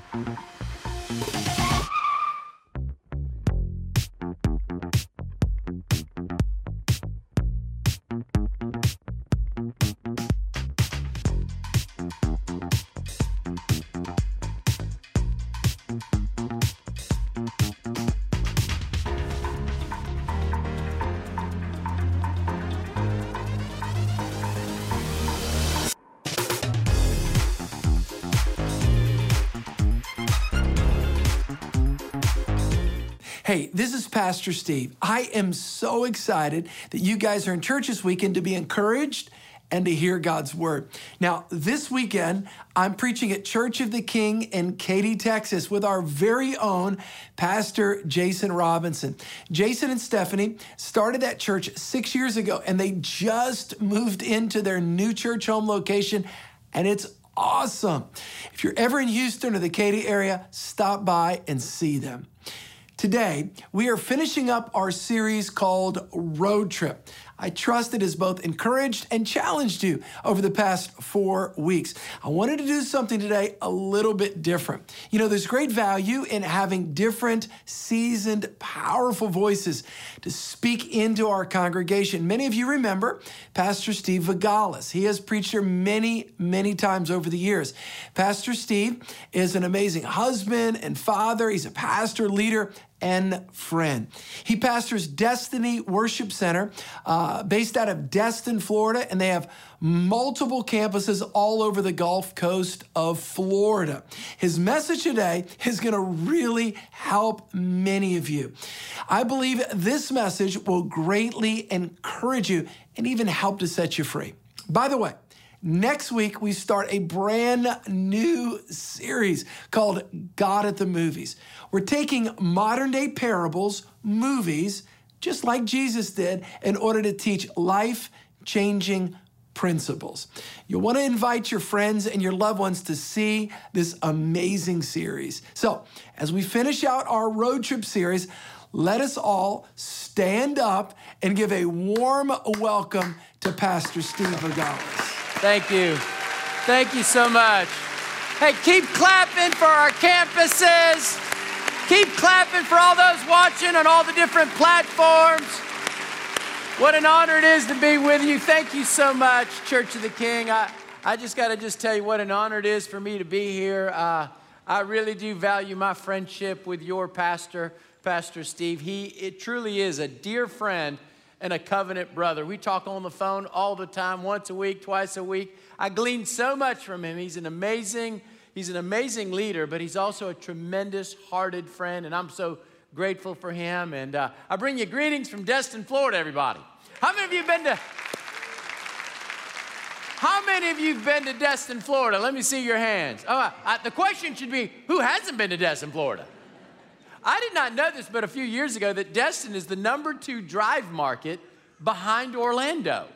Thank you. Hey, this is Pastor Steve. I am so excited that you guys are in church this weekend to be encouraged and to hear God's word. Now, this weekend, I'm preaching at Church of the King in Katy, Texas, with our very own Pastor Jason Robinson. Jason and Stephanie started that church six years ago, and they just moved into their new church home location, and it's awesome. If you're ever in Houston or the Katy area, stop by and see them. Today, we are finishing up our series called Road Trip. I trust it has both encouraged and challenged you over the past four weeks. I wanted to do something today a little bit different. You know, there's great value in having different, seasoned, powerful voices to speak into our congregation. Many of you remember Pastor Steve Vaggalis. He has preached here many, many times over the years. Pastor Steve is an amazing husband and father, he's a pastor, leader, and friend. He pastors Destiny Worship Center uh, based out of Destin, Florida, and they have multiple campuses all over the Gulf Coast of Florida. His message today is going to really help many of you. I believe this message will greatly encourage you and even help to set you free. By the way, Next week, we start a brand new series called God at the Movies. We're taking modern day parables, movies, just like Jesus did, in order to teach life changing principles. You'll want to invite your friends and your loved ones to see this amazing series. So, as we finish out our road trip series, let us all stand up and give a warm welcome to Pastor Steve Vaggalis. Thank you. Thank you so much. Hey, keep clapping for our campuses. Keep clapping for all those watching on all the different platforms. What an honor it is to be with you. Thank you so much, Church of the King. I, I just got to just tell you what an honor it is for me to be here. Uh, I really do value my friendship with your pastor, Pastor Steve. He it truly is a dear friend and a covenant brother. We talk on the phone all the time, once a week, twice a week. I glean so much from him. He's an amazing, he's an amazing leader, but he's also a tremendous hearted friend, and I'm so grateful for him. And uh, I bring you greetings from Destin, Florida, everybody. How many of you been to how many of you have been to Destin, Florida? Let me see your hands. Oh, I, the question should be who hasn't been to Destin, Florida? I did not know this, but a few years ago, that Destin is the number two drive market behind Orlando.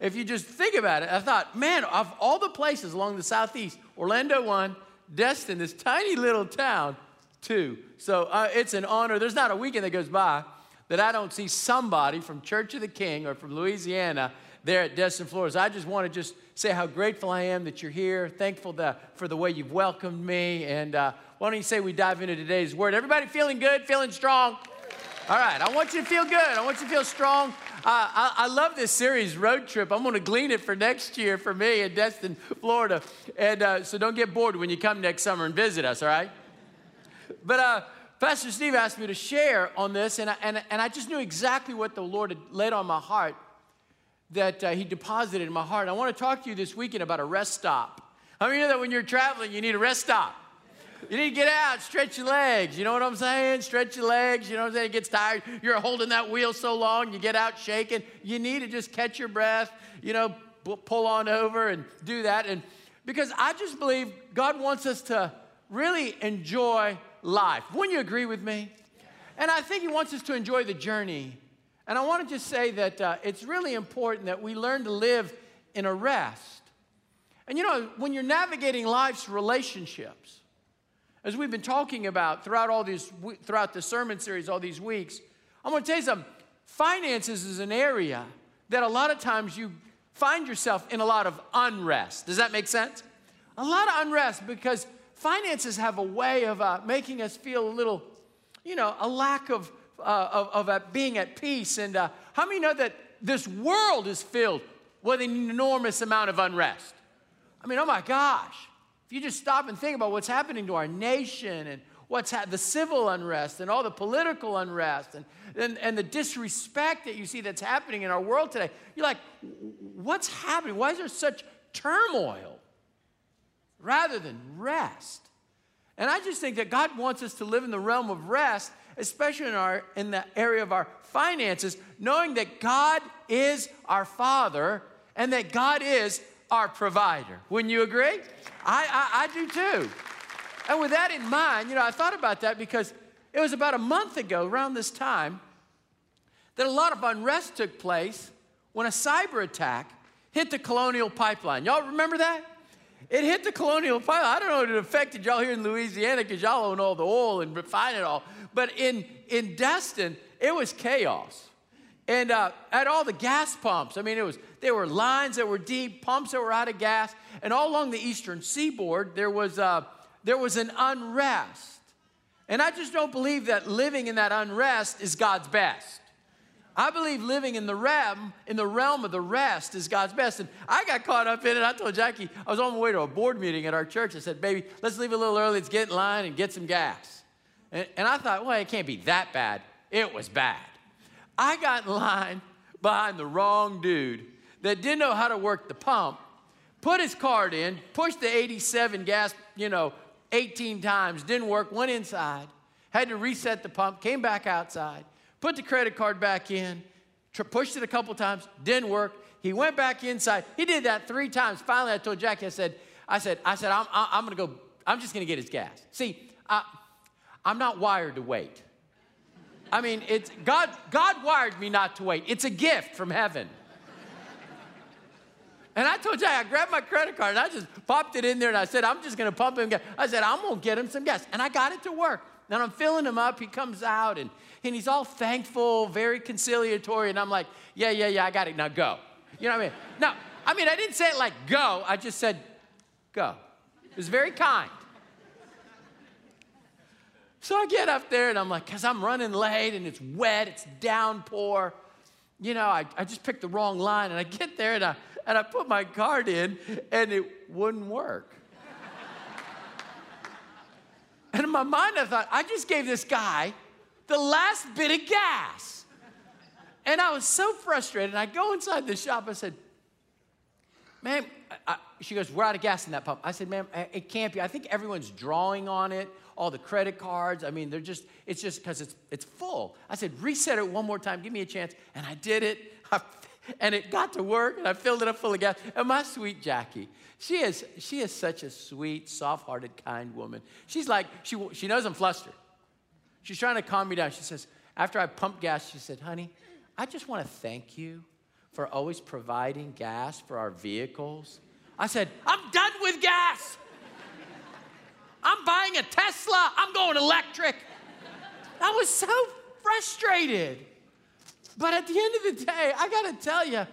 If you just think about it, I thought, man, of all the places along the southeast, Orlando one, Destin, this tiny little town, two. So uh, it's an honor. There's not a weekend that goes by that I don't see somebody from Church of the King or from Louisiana there at Destin, Florida. I just want to just say how grateful I am that you're here. Thankful that, for the way you've welcomed me, and uh, why don't you say we dive into today's word? Everybody feeling good, feeling strong? All right, I want you to feel good. I want you to feel strong. Uh, I, I, love this series, Road Trip. I'm going to glean it for next year for me in Destin, Florida. And uh, so don't get bored when you come next summer and visit us, all right? But uh, Pastor Steve asked me to share on this, and I, and, and I just knew exactly what the Lord had laid on my heart that uh, He deposited in my heart. I want to talk to you this weekend about a rest stop. How many know that when you're traveling, you need a rest stop? You need to get out, stretch your legs. You know what I'm saying? Stretch your legs. You know what I'm saying? It gets tired. You're holding that wheel so long, you get out shaking. You need to just catch your breath, you know, pull on over and do that. And because I just believe God wants us to really enjoy life. Wouldn't you agree with me? And I think He wants us to enjoy the journey. And I want to just say that uh, it's really important that we learn to live in a rest. And you know, when you're navigating life's relationships, as we've been talking about throughout all these throughout the sermon series all these weeks, I'm going to tell you something. Finances is an area that a lot of times you find yourself in a lot of unrest. Does that make sense? A lot of unrest because finances have a way of uh, making us feel a little, you know, a lack of, uh, of, of uh, being at peace. And uh, how many know that this world is filled with an enormous amount of unrest? I mean, oh my gosh. You just stop and think about what's happening to our nation and what's ha- the civil unrest and all the political unrest and, and, and the disrespect that you see that's happening in our world today, you're like, what's happening? Why is there such turmoil rather than rest? And I just think that God wants us to live in the realm of rest, especially in, our, in the area of our finances, knowing that God is our Father and that God is our provider. Wouldn't you agree? I, I, I do too. And with that in mind, you know, I thought about that because it was about a month ago, around this time, that a lot of unrest took place when a cyber attack hit the Colonial Pipeline. Y'all remember that? It hit the Colonial Pipeline. I don't know if it affected y'all here in Louisiana because y'all own all the oil and refine it all. But in, in Destin, it was chaos. And uh, at all the gas pumps, I mean, it was there were lines that were deep, pumps that were out of gas, and all along the eastern seaboard there was uh, there was an unrest. And I just don't believe that living in that unrest is God's best. I believe living in the realm, in the realm of the rest is God's best. And I got caught up in it. I told Jackie, I was on my way to a board meeting at our church. I said, baby, let's leave a little early. Let's get in line and get some gas. And, and I thought, well, it can't be that bad. It was bad. I got in line behind the wrong dude that didn't know how to work the pump, put his card in, pushed the 87 gas, you know, 18 times, didn't work, went inside, had to reset the pump, came back outside, put the credit card back in, tr- pushed it a couple times, didn't work. He went back inside. He did that three times. Finally, I told Jackie, I said, I said, I said, I'm, I'm going to go, I'm just going to get his gas. See, I, I'm not wired to wait. I mean, it's God, God wired me not to wait. It's a gift from heaven. And I told Jack, I grabbed my credit card and I just popped it in there and I said, I'm just gonna pump him gas. I said, I'm gonna get him some gas. And I got it to work. And I'm filling him up. He comes out and, and he's all thankful, very conciliatory. And I'm like, yeah, yeah, yeah, I got it. Now go. You know what I mean? No, I mean, I didn't say it like go. I just said, go. It was very kind. So I get up there and I'm like, because I'm running late and it's wet, it's downpour. You know, I, I just picked the wrong line and I get there and I, and I put my card in and it wouldn't work. and in my mind, I thought, I just gave this guy the last bit of gas. And I was so frustrated. I go inside the shop. I said, ma'am, I, she goes, we're out of gas in that pump. I said, ma'am, it can't be. I think everyone's drawing on it, all the credit cards. I mean, they're just, it's just because it's, it's full. I said, reset it one more time. Give me a chance. And I did it. I and it got to work and I filled it up full of gas. And my sweet Jackie, she is, she is such a sweet, soft hearted, kind woman. She's like, she, she knows I'm flustered. She's trying to calm me down. She says, after I pumped gas, she said, honey, I just want to thank you for always providing gas for our vehicles. I said, I'm done with gas. I'm buying a Tesla. I'm going electric. I was so frustrated. But at the end of the day, I gotta tell you,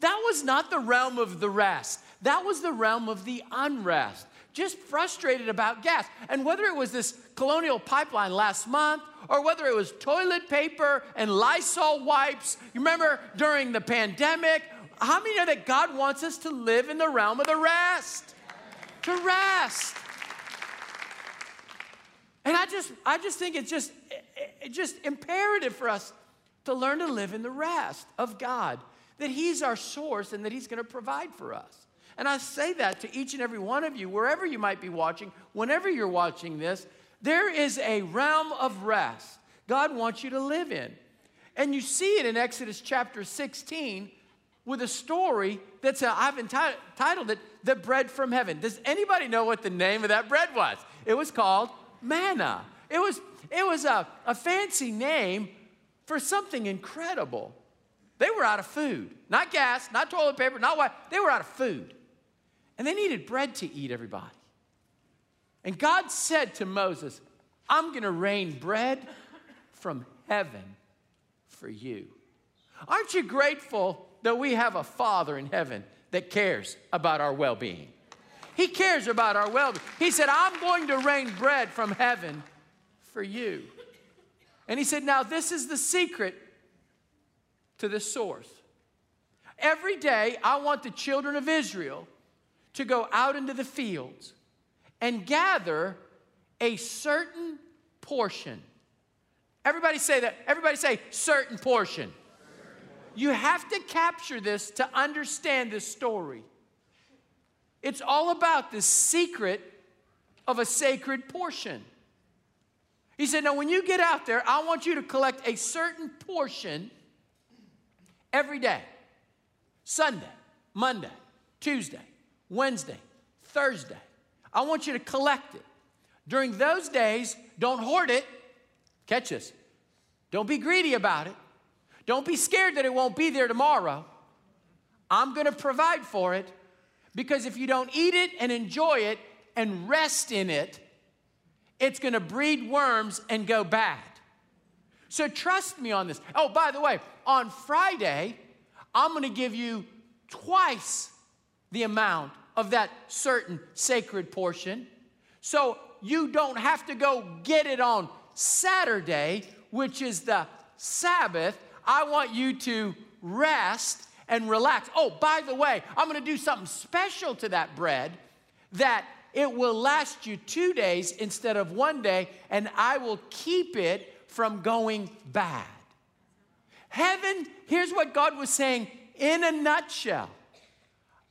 that was not the realm of the rest. That was the realm of the unrest. Just frustrated about gas. And whether it was this colonial pipeline last month, or whether it was toilet paper and Lysol wipes, you remember during the pandemic, how many know that God wants us to live in the realm of the rest? To rest. And I just, I just think it's just, just imperative for us to learn to live in the rest of God, that He's our source and that He's going to provide for us. And I say that to each and every one of you, wherever you might be watching, whenever you're watching this, there is a realm of rest God wants you to live in. And you see it in Exodus chapter 16 with a story that's, a, I've entitled it, The Bread from Heaven. Does anybody know what the name of that bread was? It was called manna. It was, it was a, a fancy name for something incredible. They were out of food, not gas, not toilet paper, not what, they were out of food. And they needed bread to eat, everybody. And God said to Moses, I'm going to rain bread from heaven for you. Aren't you grateful that we have a Father in heaven that cares about our well being? He cares about our well being. He said, I'm going to rain bread from heaven for you. And he said, Now, this is the secret to this source. Every day, I want the children of Israel to go out into the fields and gather a certain portion. Everybody say that. Everybody say certain portion. You have to capture this to understand this story. It's all about the secret of a sacred portion. He said, Now, when you get out there, I want you to collect a certain portion every day Sunday, Monday, Tuesday, Wednesday, Thursday. I want you to collect it. During those days, don't hoard it. Catch this. Don't be greedy about it. Don't be scared that it won't be there tomorrow. I'm going to provide for it because if you don't eat it and enjoy it and rest in it, it's to breed worms and go bad. So trust me on this. Oh, by the way, on Friday, I'm to give you twice the amount of that certain sacred portion. So you don't have to go get it on Saturday, which is the Sabbath. I want you to rest and relax. Oh, by the way, I'm going to do something special to that bread that it will last you two days instead of one day, and I will keep it from going bad. Heaven, here's what God was saying in a nutshell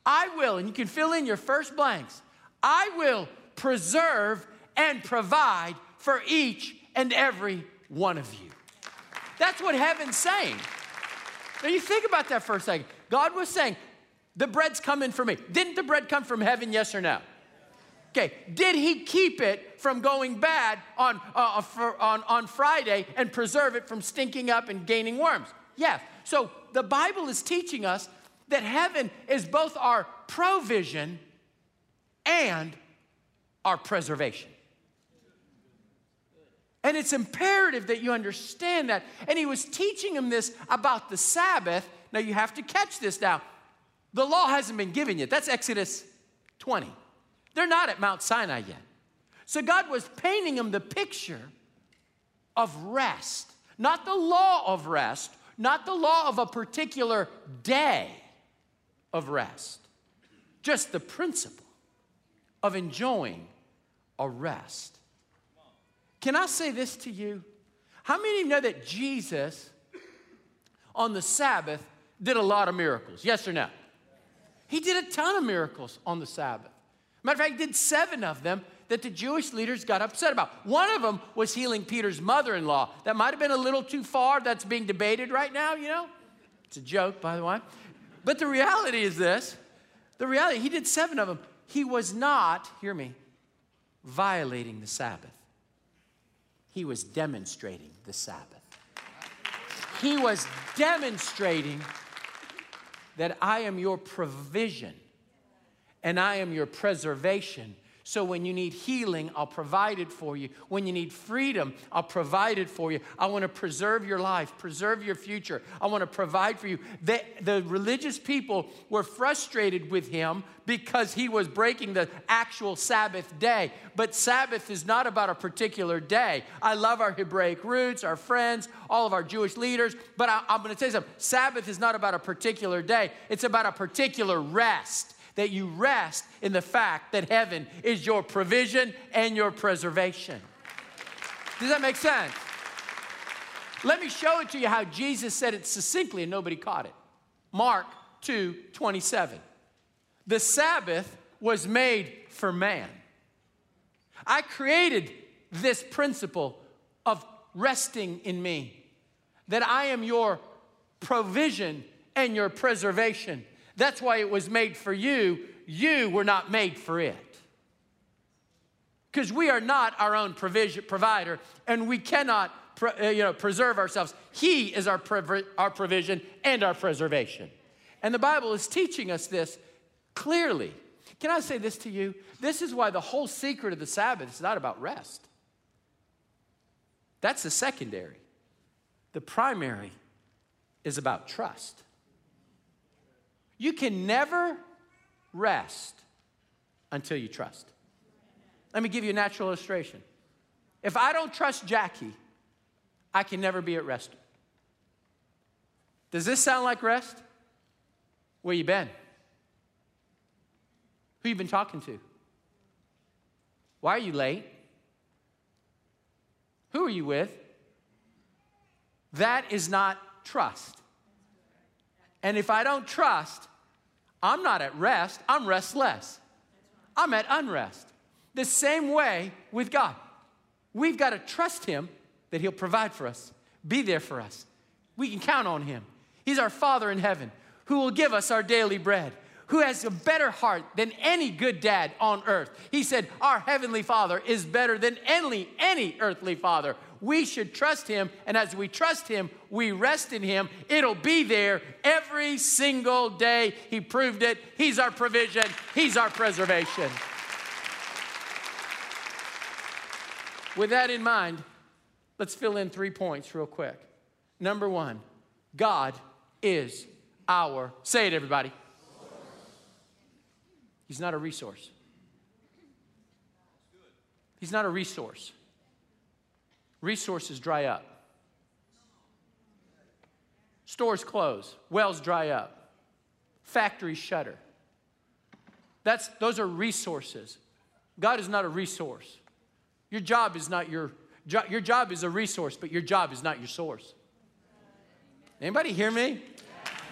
I will, and you can fill in your first blanks, I will preserve and provide for each and every one of you. That's what heaven's saying. Now you think about that for a second. God was saying, the bread's coming for me. Didn't the bread come from heaven, yes or no? Okay, did he keep it from going bad on, uh, for, on, on Friday and preserve it from stinking up and gaining worms? Yes. So the Bible is teaching us that heaven is both our provision and our preservation. And it's imperative that you understand that. And he was teaching him this about the Sabbath. Now you have to catch this now. The law hasn't been given yet. That's Exodus 20. They're not at Mount Sinai yet. So God was painting them the picture of rest, not the law of rest, not the law of a particular day of rest, just the principle of enjoying a rest. Can I say this to you? How many of you know that Jesus on the Sabbath did a lot of miracles? Yes or no? He did a ton of miracles on the Sabbath. Matter of fact, he did seven of them that the Jewish leaders got upset about. One of them was healing Peter's mother in law. That might have been a little too far. That's being debated right now, you know? It's a joke, by the way. But the reality is this the reality, he did seven of them. He was not, hear me, violating the Sabbath he was demonstrating the Sabbath. He was demonstrating that I am your provision and I am your preservation so when you need healing, I'll provide it for you. When you need freedom, I'll provide it for you. I want to preserve your life, preserve your future. I want to provide for you. The, the religious people were frustrated with him because he was breaking the actual Sabbath day. But Sabbath is not about a particular day. I love our Hebraic roots, our friends, all of our Jewish leaders, but I, I'm going to tell you something. Sabbath is not about a particular day, it's about a particular rest that you rest in the fact that heaven is your provision and your preservation. Does that make sense? Let me show it to you how Jesus said it succinctly and nobody caught it. Mark 2 27. The Sabbath was made for man. I created this principle of resting in me, that I am your provision and your preservation. That's why it was made for you. You were not made for it. Because we are not our own provision, provider, and we cannot uh, you know, preserve ourselves. He is our, our provision and our preservation. And the Bible is teaching us this clearly. Can I say this to you? This is why the whole secret of the Sabbath is not about rest. That's the secondary. The primary is about trust. You can never rest until you trust. Let me give you a natural illustration. If I don't trust Jackie, I can never be at rest. Does this sound like rest? Where you been? Who you been talking to? Why are you late? Who are you with? That is not trust. And if I don't trust, I'm not at rest, I'm restless. I'm at unrest. The same way with God. We've got to trust Him that He'll provide for us, be there for us. We can count on Him. He's our Father in heaven who will give us our daily bread, who has a better heart than any good dad on earth. He said, Our Heavenly Father is better than any, any earthly father. We should trust Him, and as we trust Him, we rest in Him. It'll be there every single day. He proved it. He's our provision, He's our preservation. With that in mind, let's fill in three points real quick. Number one, God is our, say it, everybody. He's not a resource. He's not a resource. Resources dry up. Stores close, wells dry up, factories shutter. That's, those are resources. God is not a resource. Your job is not your job. your job is a resource, but your job is not your source. Anybody hear me?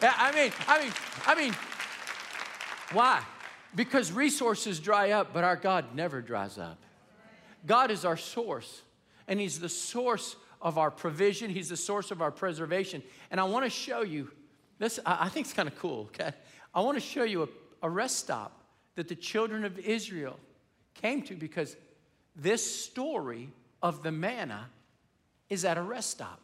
Yeah, I mean, I mean, I mean, why? Because resources dry up, but our God never dries up. God is our source, and He's the source of our provision, He's the source of our preservation. And I want to show you this, I think it's kind of cool, okay? I want to show you a, a rest stop that the children of Israel came to because this story of the manna is at a rest stop.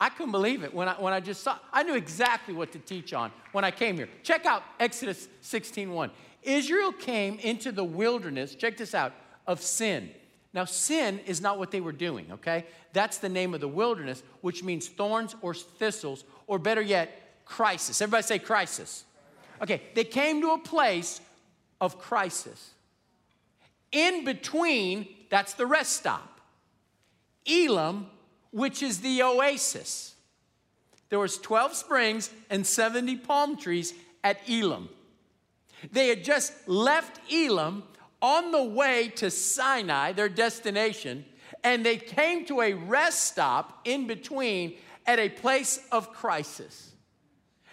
I couldn't believe it when I, when I just saw, I knew exactly what to teach on when I came here. Check out Exodus 16.1. Israel came into the wilderness, check this out, of sin. Now, sin is not what they were doing, okay? That's the name of the wilderness, which means thorns or thistles, or better yet, crisis. Everybody say crisis. Okay, they came to a place of crisis. In between, that's the rest stop. Elim, which is the oasis. There was 12 springs and 70 palm trees at Elim. They had just left Elim on the way to Sinai, their destination, and they came to a rest stop in between at a place of crisis.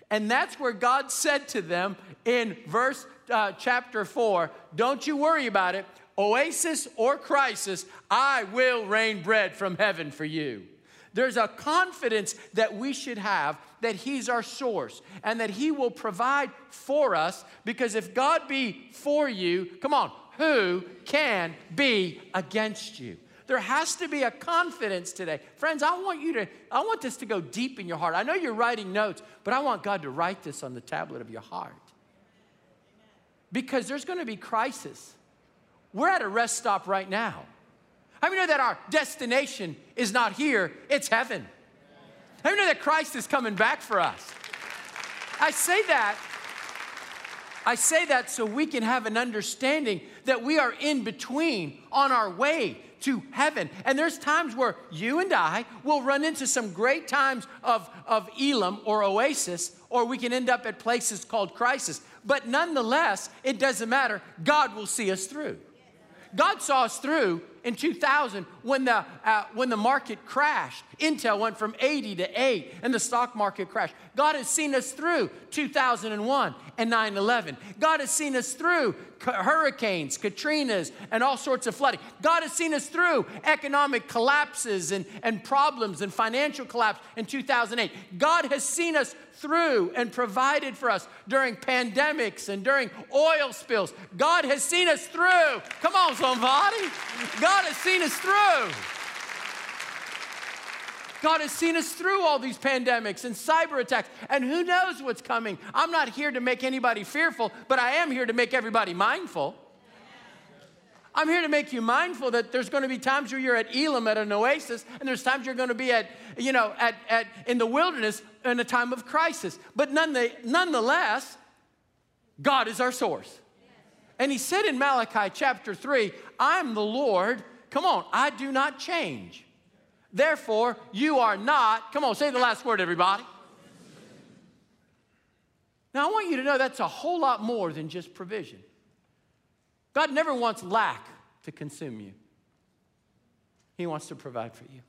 And that's where God said to them in verse uh, chapter 4 Don't you worry about it oasis or crisis, I will rain bread from heaven for you. There's a confidence that we should have that He's our source and that He will provide for us because if God be for you, come on, who can be against you? There has to be a confidence today. Friends, I want you to, I want this to go deep in your heart. I know you're writing notes, but I want God to write this on the tablet of your heart. Because there's going to be crisis. We're at a rest stop right now. How many know that our destination is not here, it's heaven? How many know that Christ is coming back for us? I say that. I say that so we can have an understanding that we are in between on our way to heaven. And there's times where you and I will run into some great times of, of Elim or oasis, or we can end up at places called crisis. But nonetheless, it doesn't matter. God will see us through. God saw us through in 2000 when the, uh, when the market crashed. Intel went from 80 to 8 and the stock market crashed. God has seen us through 2001 and 9 11. God has seen us through hurricanes, Katrinas, and all sorts of flooding. God has seen us through economic collapses and, and problems and financial collapse in 2008. God has seen us through and provided for us during pandemics and during oil spills. God has seen us through. Come on, somebody. God has seen us through. God has seen us through all these pandemics and cyber attacks, and who knows what's coming. I'm not here to make anybody fearful, but I am here to make everybody mindful. I'm here to make you mindful that there's going to be times where you're at Elim at an oasis, and there's times you're going to be at, you know, at, at, in the wilderness in a time of crisis. But none the, nonetheless, God is our source. And he said in Malachi chapter 3, I'm the Lord. Come on, I do not change. Therefore, you are not, come on, say the last word, everybody. Now, I want you to know that's a whole lot more than just provision. God never wants lack to consume you, He wants to provide for you.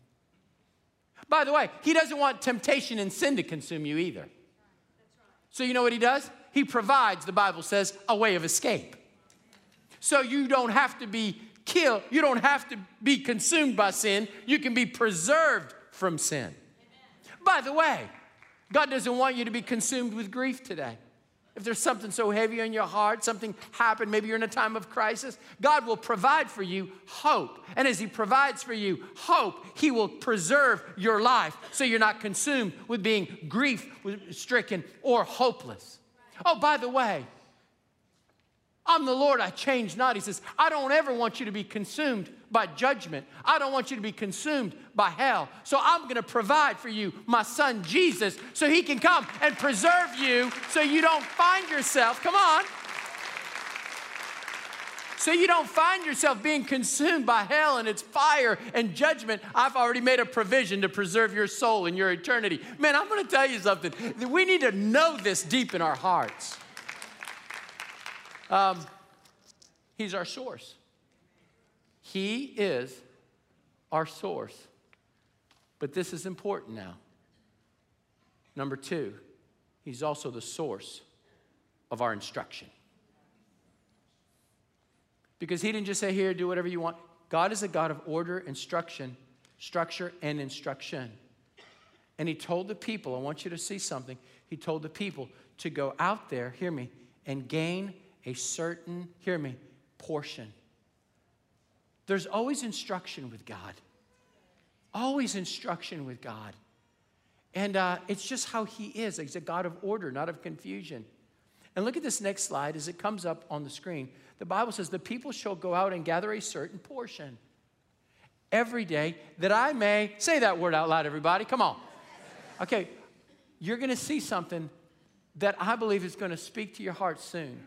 By the way, He doesn't want temptation and sin to consume you either. So, you know what He does? He provides, the Bible says, a way of escape. So you don't have to be killed, you don't have to be consumed by sin, you can be preserved from sin. Amen. By the way, God doesn't want you to be consumed with grief today. If there's something so heavy on your heart, something happened, maybe you're in a time of crisis, God will provide for you hope. And as He provides for you hope, He will preserve your life so you're not consumed with being grief stricken or hopeless. Oh, by the way, I'm the Lord, I change not. He says, I don't ever want you to be consumed by judgment. I don't want you to be consumed by hell. So I'm going to provide for you my son Jesus so he can come and preserve you so you don't find yourself, come on, so you don't find yourself being consumed by hell and its fire and judgment. I've already made a provision to preserve your soul and your eternity. Man, I'm going to tell you something. We need to know this deep in our hearts. Um, he's our source. He is our source. But this is important now. Number two, he's also the source of our instruction. Because he didn't just say, Here, do whatever you want. God is a God of order, instruction, structure, and instruction. And he told the people, I want you to see something. He told the people to go out there, hear me, and gain a certain, hear me, portion. There's always instruction with God. Always instruction with God. And uh, it's just how He is. He's a God of order, not of confusion. And look at this next slide as it comes up on the screen. The Bible says, The people shall go out and gather a certain portion every day that I may, say that word out loud, everybody. Come on. Okay, you're going to see something that I believe is going to speak to your heart soon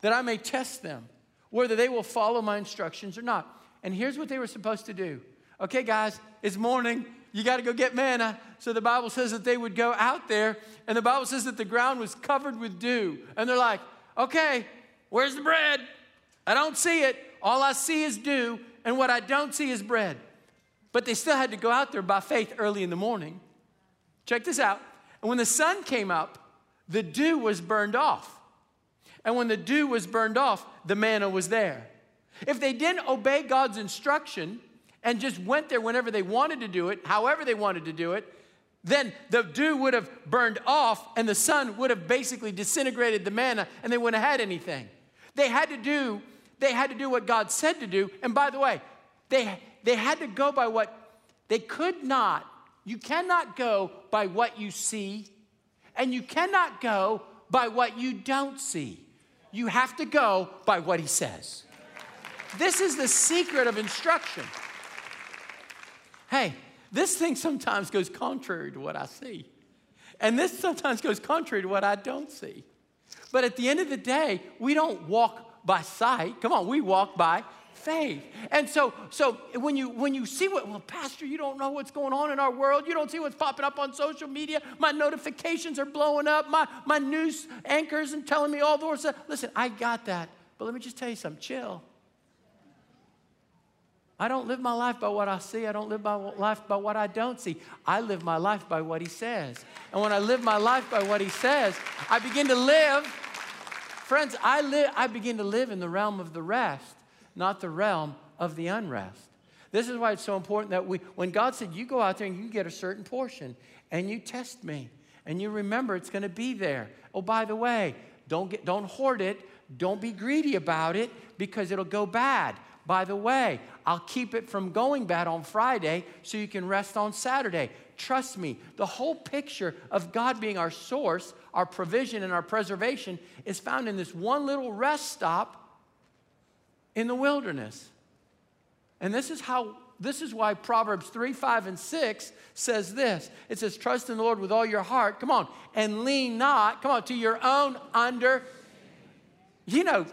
that I may test them, whether they will follow my instructions or not. And here's what they were supposed to do. Okay, guys, it's morning. You got to go get manna. So the Bible says that they would go out there, and the Bible says that the ground was covered with dew. And they're like, okay, where's the bread? I don't see it. All I see is dew, and what I don't see is bread. But they still had to go out there by faith early in the morning. Check this out. And when the sun came up, the dew was burned off. And when the dew was burned off, the manna was there. If they didn't obey God's instruction and just went there whenever they wanted to do it, however they wanted to do it, then the dew would have burned off and the sun would have basically disintegrated the manna and they wouldn't have had anything. They had to do, they had to do what God said to do. And by the way, they, they had to go by what they could not. You cannot go by what you see, and you cannot go by what you don't see. You have to go by what he says. This is the secret of instruction. Hey, this thing sometimes goes contrary to what I see. And this sometimes goes contrary to what I don't see. But at the end of the day, we don't walk by sight. Come on, we walk by faith. And so, so when you when you see what, well, Pastor, you don't know what's going on in our world. You don't see what's popping up on social media. My notifications are blowing up. My my news anchors and telling me all the stuff. Listen, I got that. But let me just tell you something. Chill. I don't live my life by what I see. I don't live my life by what I don't see. I live my life by what He says. And when I live my life by what He says, I begin to live. Friends, I live. I begin to live in the realm of the rest not the realm of the unrest. This is why it's so important that we, when God said, you go out there and you get a certain portion and you test me and you remember it's going to be there. Oh, by the way, don't, get, don't hoard it. Don't be greedy about it because it'll go bad. By the way, I'll keep it from going bad on Friday so you can rest on Saturday. Trust me, the whole picture of God being our source, our provision, and our preservation is found in this one little rest stop in the wilderness. And this is how this is why Proverbs 3, 5, and 6 says this. It says, Trust in the Lord with all your heart. Come on. And lean not, come on, to your own under. You know,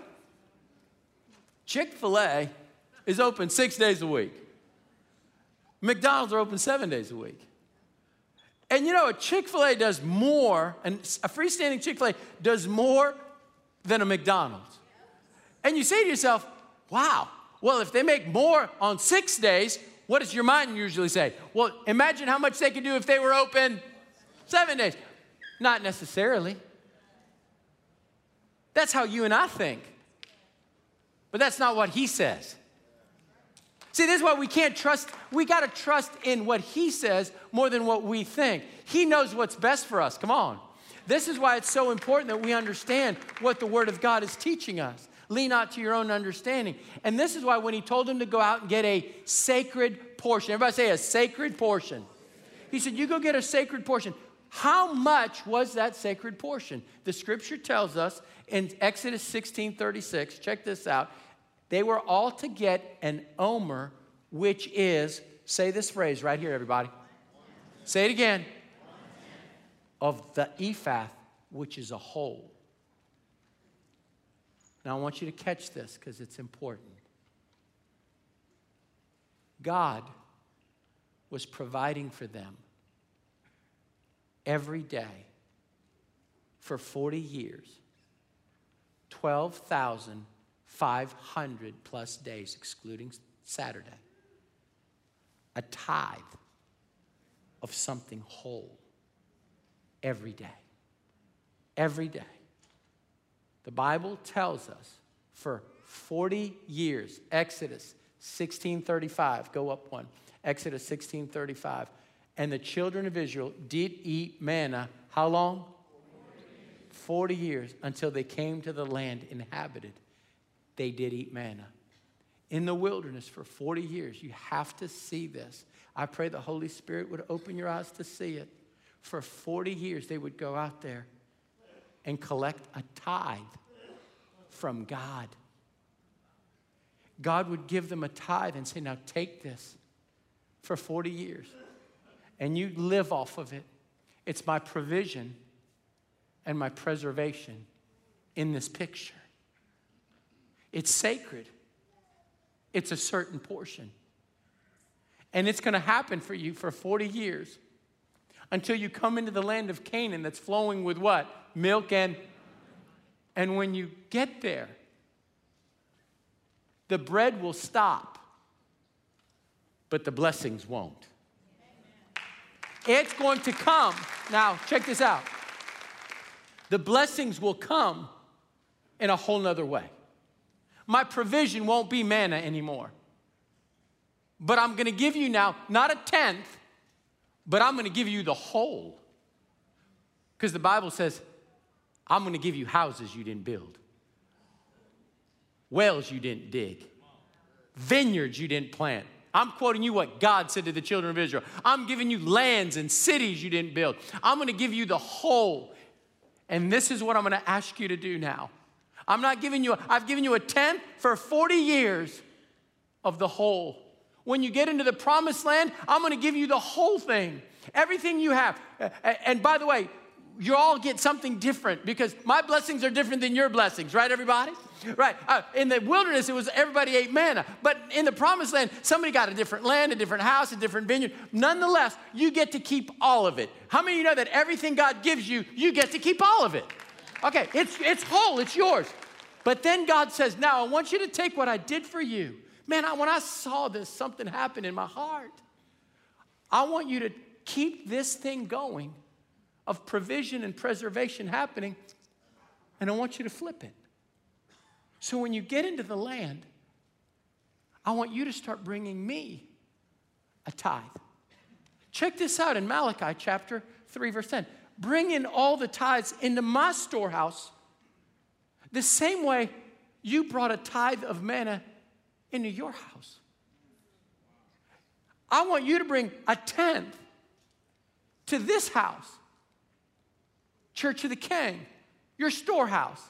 Chick fil A is open six days a week, McDonald's are open seven days a week. And you know, a Chick fil A does more, and a freestanding Chick fil A does more than a McDonald's. And you say to yourself, wow, well, if they make more on six days, what does your mind usually say? Well, imagine how much they could do if they were open seven days. Not necessarily. That's how you and I think. But that's not what he says. See, this is why we can't trust, we got to trust in what he says more than what we think. He knows what's best for us. Come on. This is why it's so important that we understand what the Word of God is teaching us. Lean not to your own understanding. And this is why when he told him to go out and get a sacred portion, everybody say a sacred portion. He said, You go get a sacred portion. How much was that sacred portion? The scripture tells us in Exodus 16 36, check this out. They were all to get an omer, which is, say this phrase right here, everybody. Say it again. Of the ephah, which is a whole. Now I want you to catch this because it's important. God was providing for them every day for 40 years, 12,500 plus days, excluding Saturday, a tithe of something whole every day. Every day. The Bible tells us for 40 years, Exodus 1635, go up one, Exodus 1635, and the children of Israel did eat manna, how long? 40 years until they came to the land inhabited they did eat manna. In the wilderness for 40 years, you have to see this. I pray the Holy Spirit would open your eyes to see it. For 40 years, they would go out there and collect a tithe from God. God would give them a tithe and say, Now take this for 40 years, and you live off of it. It's my provision and my preservation in this picture. It's sacred, it's a certain portion. And it's going to happen for you for 40 years until you come into the land of Canaan that's flowing with what? Milk and and when you get there, the bread will stop, but the blessings won't. It's going to come. Now, check this out. The blessings will come in a whole nother way my provision won't be manna anymore. But I'm going to give you now not a tenth, but I'm going to give you the whole. Because the Bible says, I'm going to give you houses you didn't build, wells you didn't dig, vineyards you didn't plant. I'm quoting you what God said to the children of Israel. I'm giving you lands and cities you didn't build. I'm going to give you the whole. And this is what I'm going to ask you to do now. I'm not giving you, a, I've given you a tenth for 40 years of the whole. When you get into the promised land, I'm gonna give you the whole thing, everything you have. And by the way, you all get something different because my blessings are different than your blessings, right, everybody? Right. Uh, in the wilderness, it was everybody ate manna. But in the promised land, somebody got a different land, a different house, a different vineyard. Nonetheless, you get to keep all of it. How many of you know that everything God gives you, you get to keep all of it? Okay, it's, it's whole, it's yours. But then God says, Now I want you to take what I did for you. Man, I, when I saw this, something happened in my heart. I want you to keep this thing going of provision and preservation happening, and I want you to flip it. So when you get into the land, I want you to start bringing me a tithe. Check this out in Malachi chapter 3, verse 10 bring in all the tithes into my storehouse. The same way you brought a tithe of manna into your house. I want you to bring a tenth to this house, Church of the King, your storehouse.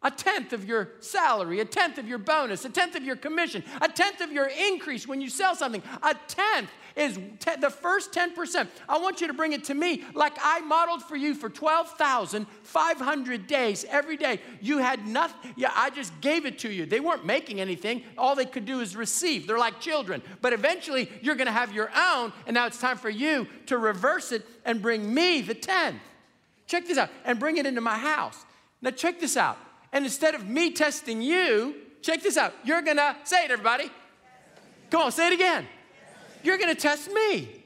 A tenth of your salary, a tenth of your bonus, a tenth of your commission, a tenth of your increase when you sell something. A tenth is te- the first 10%. I want you to bring it to me like I modeled for you for 12,500 days every day. You had nothing. Yeah, I just gave it to you. They weren't making anything. All they could do is receive. They're like children. But eventually, you're going to have your own, and now it's time for you to reverse it and bring me the tenth. Check this out and bring it into my house. Now, check this out. And instead of me testing you, check this out. You're gonna say it, everybody. Come on, say it again. You're gonna test me.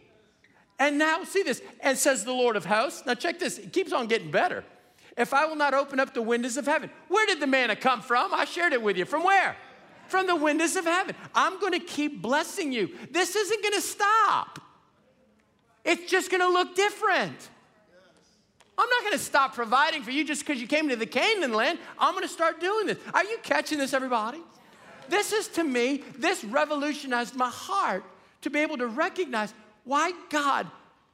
And now, see this, and says the Lord of hosts. Now, check this, it keeps on getting better. If I will not open up the windows of heaven, where did the manna come from? I shared it with you. From where? From the windows of heaven. I'm gonna keep blessing you. This isn't gonna stop, it's just gonna look different. I'm not going to stop providing for you just because you came to the Canaan land. I'm going to start doing this. Are you catching this, everybody? This is to me, this revolutionized my heart to be able to recognize why God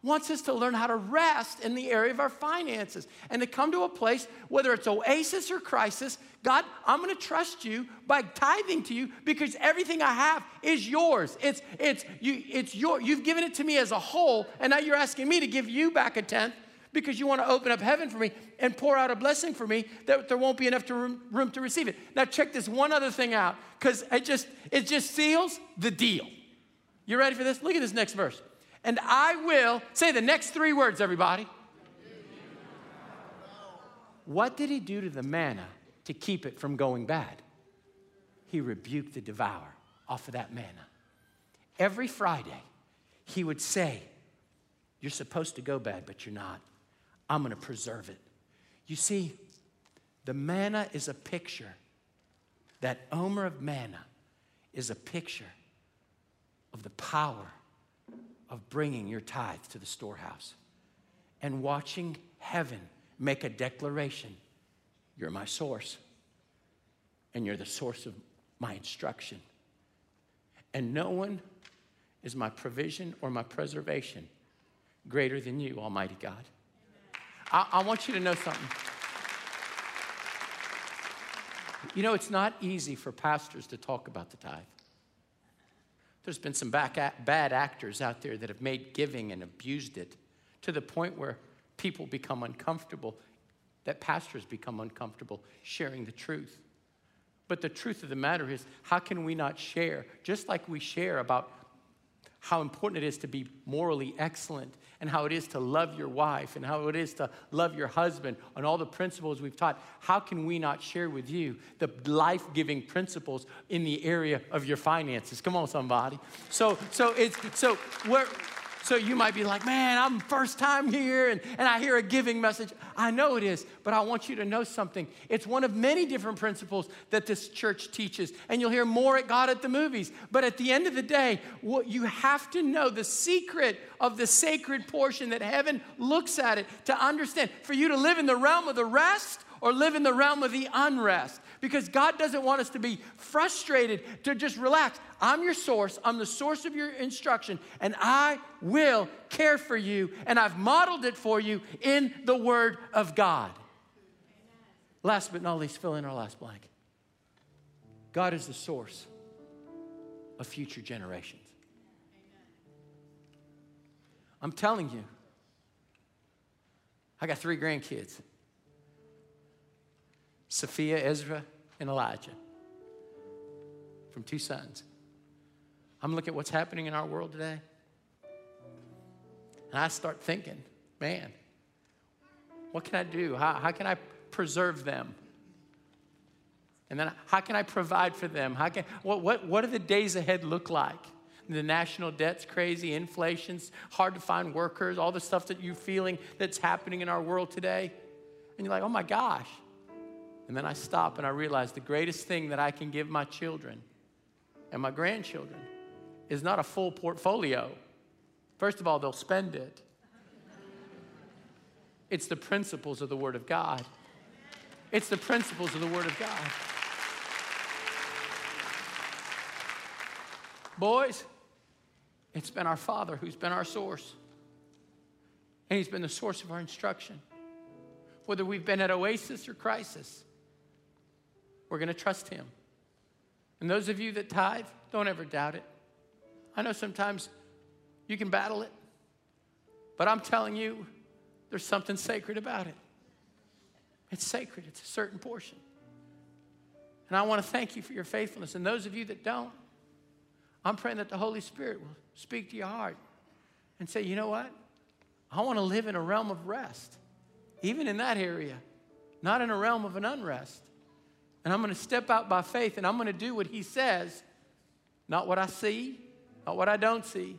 wants us to learn how to rest in the area of our finances and to come to a place, whether it's oasis or crisis, God, I'm going to trust you by tithing to you because everything I have is yours. It's, it's, you, it's your, you've given it to me as a whole, and now you're asking me to give you back a tenth because you want to open up heaven for me and pour out a blessing for me that there won't be enough to room, room to receive it. Now check this one other thing out because it just it just seals the deal. You ready for this? Look at this next verse. And I will say the next three words, everybody. What did he do to the manna to keep it from going bad? He rebuked the devourer off of that manna. Every Friday, he would say, You're supposed to go bad, but you're not. I'm going to preserve it. You see, the manna is a picture. That omer of manna is a picture of the power of bringing your tithe to the storehouse and watching heaven make a declaration You're my source, and you're the source of my instruction. And no one is my provision or my preservation greater than you, Almighty God. I, I want you to know something. You know, it's not easy for pastors to talk about the tithe. There's been some bad actors out there that have made giving and abused it to the point where people become uncomfortable, that pastors become uncomfortable sharing the truth. But the truth of the matter is, how can we not share, just like we share about how important it is to be morally excellent and how it is to love your wife and how it is to love your husband and all the principles we've taught, how can we not share with you the life giving principles in the area of your finances? Come on, somebody. So, so it's, so we're, so you might be like, man, I'm first time here and, and I hear a giving message. I know it is, but I want you to know something. It's one of many different principles that this church teaches, and you'll hear more at God at the movies. But at the end of the day, what you have to know the secret of the sacred portion that heaven looks at it to understand. For you to live in the realm of the rest, or live in the realm of the unrest because God doesn't want us to be frustrated, to just relax. I'm your source, I'm the source of your instruction, and I will care for you, and I've modeled it for you in the Word of God. Last but not least, fill in our last blank. God is the source of future generations. I'm telling you, I got three grandkids. Sophia, Ezra, and Elijah from two sons. I'm looking at what's happening in our world today. And I start thinking, man, what can I do? How, how can I preserve them? And then how can I provide for them? How can, what, what, what do the days ahead look like? The national debt's crazy, inflation's hard to find workers, all the stuff that you're feeling that's happening in our world today. And you're like, oh my gosh, and then I stop and I realize the greatest thing that I can give my children and my grandchildren is not a full portfolio. First of all, they'll spend it. It's the principles of the Word of God. It's the principles of the Word of God. Boys, it's been our Father who's been our source. And He's been the source of our instruction. Whether we've been at oasis or crisis, we're going to trust Him. And those of you that tithe, don't ever doubt it. I know sometimes you can battle it, but I'm telling you, there's something sacred about it. It's sacred, it's a certain portion. And I want to thank you for your faithfulness. And those of you that don't, I'm praying that the Holy Spirit will speak to your heart and say, you know what? I want to live in a realm of rest, even in that area, not in a realm of an unrest. And I'm going to step out by faith and I'm going to do what He says, not what I see, not what I don't see,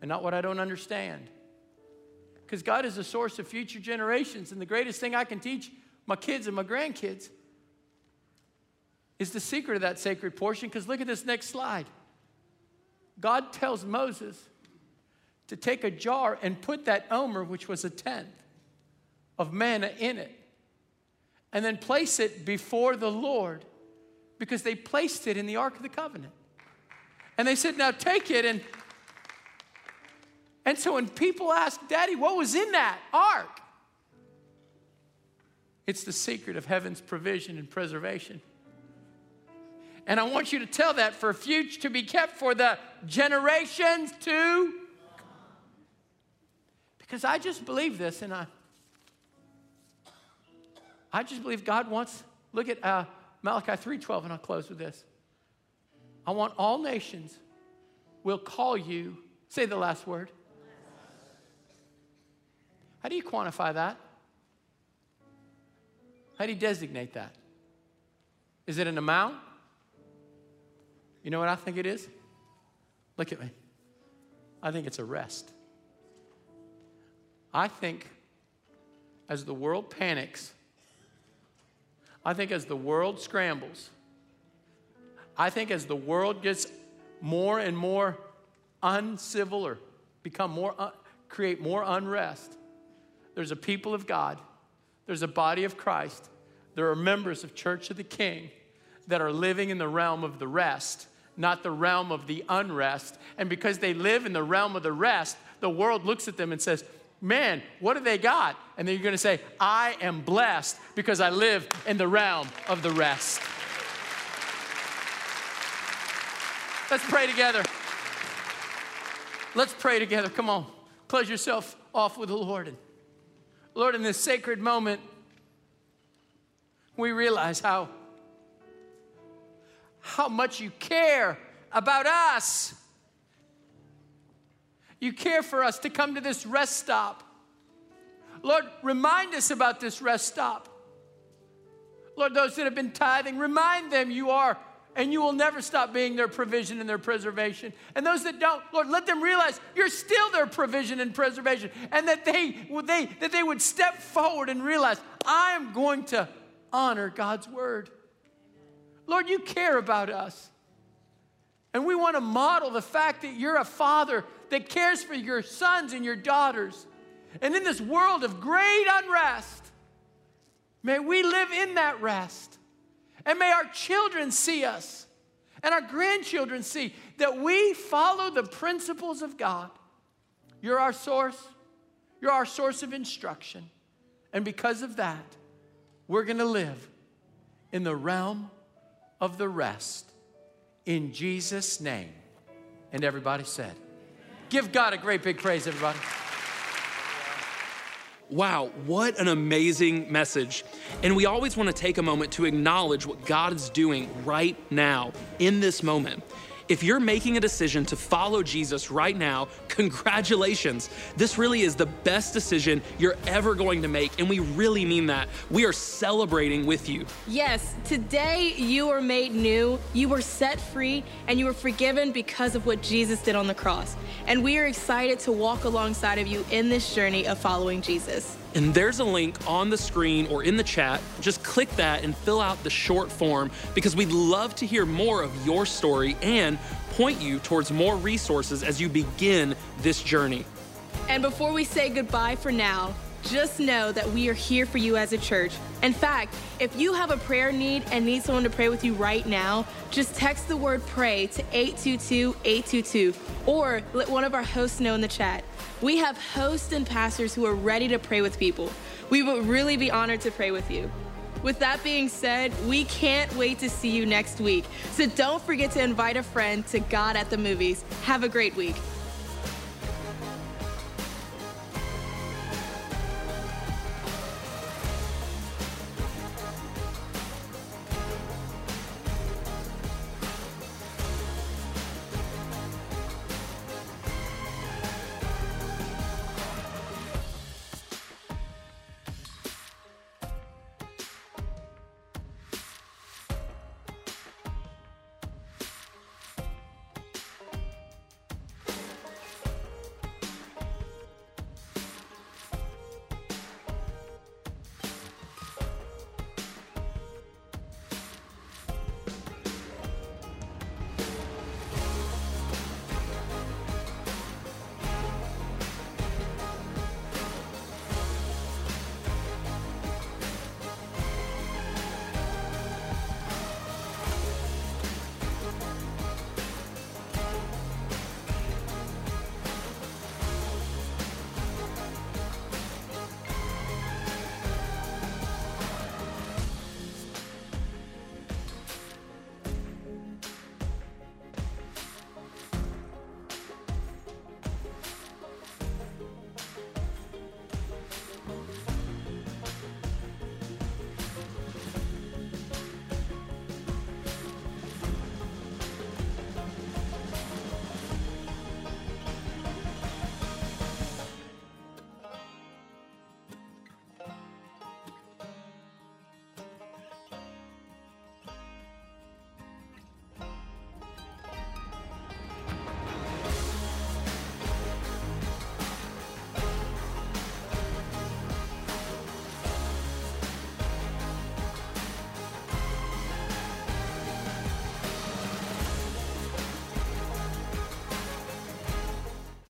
and not what I don't understand. Because God is the source of future generations. And the greatest thing I can teach my kids and my grandkids is the secret of that sacred portion. Because look at this next slide. God tells Moses to take a jar and put that omer, which was a tenth of manna, in it, and then place it before the Lord because they placed it in the Ark of the Covenant. And they said, Now take it. And, and so when people ask, Daddy, what was in that ark? It's the secret of heaven's provision and preservation. And I want you to tell that for future to be kept for the generations to because I just believe this and I I just believe God wants look at uh, Malachi 3:12 and I'll close with this. I want all nations will call you say the last word. How do you quantify that? How do you designate that? Is it an amount? You know what I think it is? Look at me. I think it's a rest. I think as the world panics, I think as the world scrambles, I think as the world gets more and more uncivil or become more, uh, create more unrest, there's a people of God, there's a body of Christ, there are members of Church of the King that are living in the realm of the rest not the realm of the unrest. And because they live in the realm of the rest, the world looks at them and says, Man, what do they got? And then you're gonna say, I am blessed because I live in the realm of the rest. Let's pray together. Let's pray together. Come on. Close yourself off with the Lord. And Lord, in this sacred moment, we realize how how much you care about us. You care for us to come to this rest stop. Lord, remind us about this rest stop. Lord, those that have been tithing, remind them you are and you will never stop being their provision and their preservation. And those that don't, Lord, let them realize you're still their provision and preservation, and that they, they, that they would step forward and realize, I am going to honor God's word. Lord, you care about us. And we want to model the fact that you're a father that cares for your sons and your daughters. And in this world of great unrest, may we live in that rest. And may our children see us and our grandchildren see that we follow the principles of God. You're our source, you're our source of instruction. And because of that, we're going to live in the realm of the rest in Jesus' name. And everybody said, Give God a great big praise, everybody. Wow, what an amazing message. And we always want to take a moment to acknowledge what God is doing right now in this moment. If you're making a decision to follow Jesus right now, congratulations. This really is the best decision you're ever going to make, and we really mean that. We are celebrating with you. Yes, today you are made new, you were set free, and you were forgiven because of what Jesus did on the cross. And we are excited to walk alongside of you in this journey of following Jesus. And there's a link on the screen or in the chat. Just click that and fill out the short form because we'd love to hear more of your story and point you towards more resources as you begin this journey. And before we say goodbye for now, just know that we are here for you as a church. In fact, if you have a prayer need and need someone to pray with you right now, just text the word pray to 822 822 or let one of our hosts know in the chat. We have hosts and pastors who are ready to pray with people. We would really be honored to pray with you. With that being said, we can't wait to see you next week. So don't forget to invite a friend to God at the Movies. Have a great week.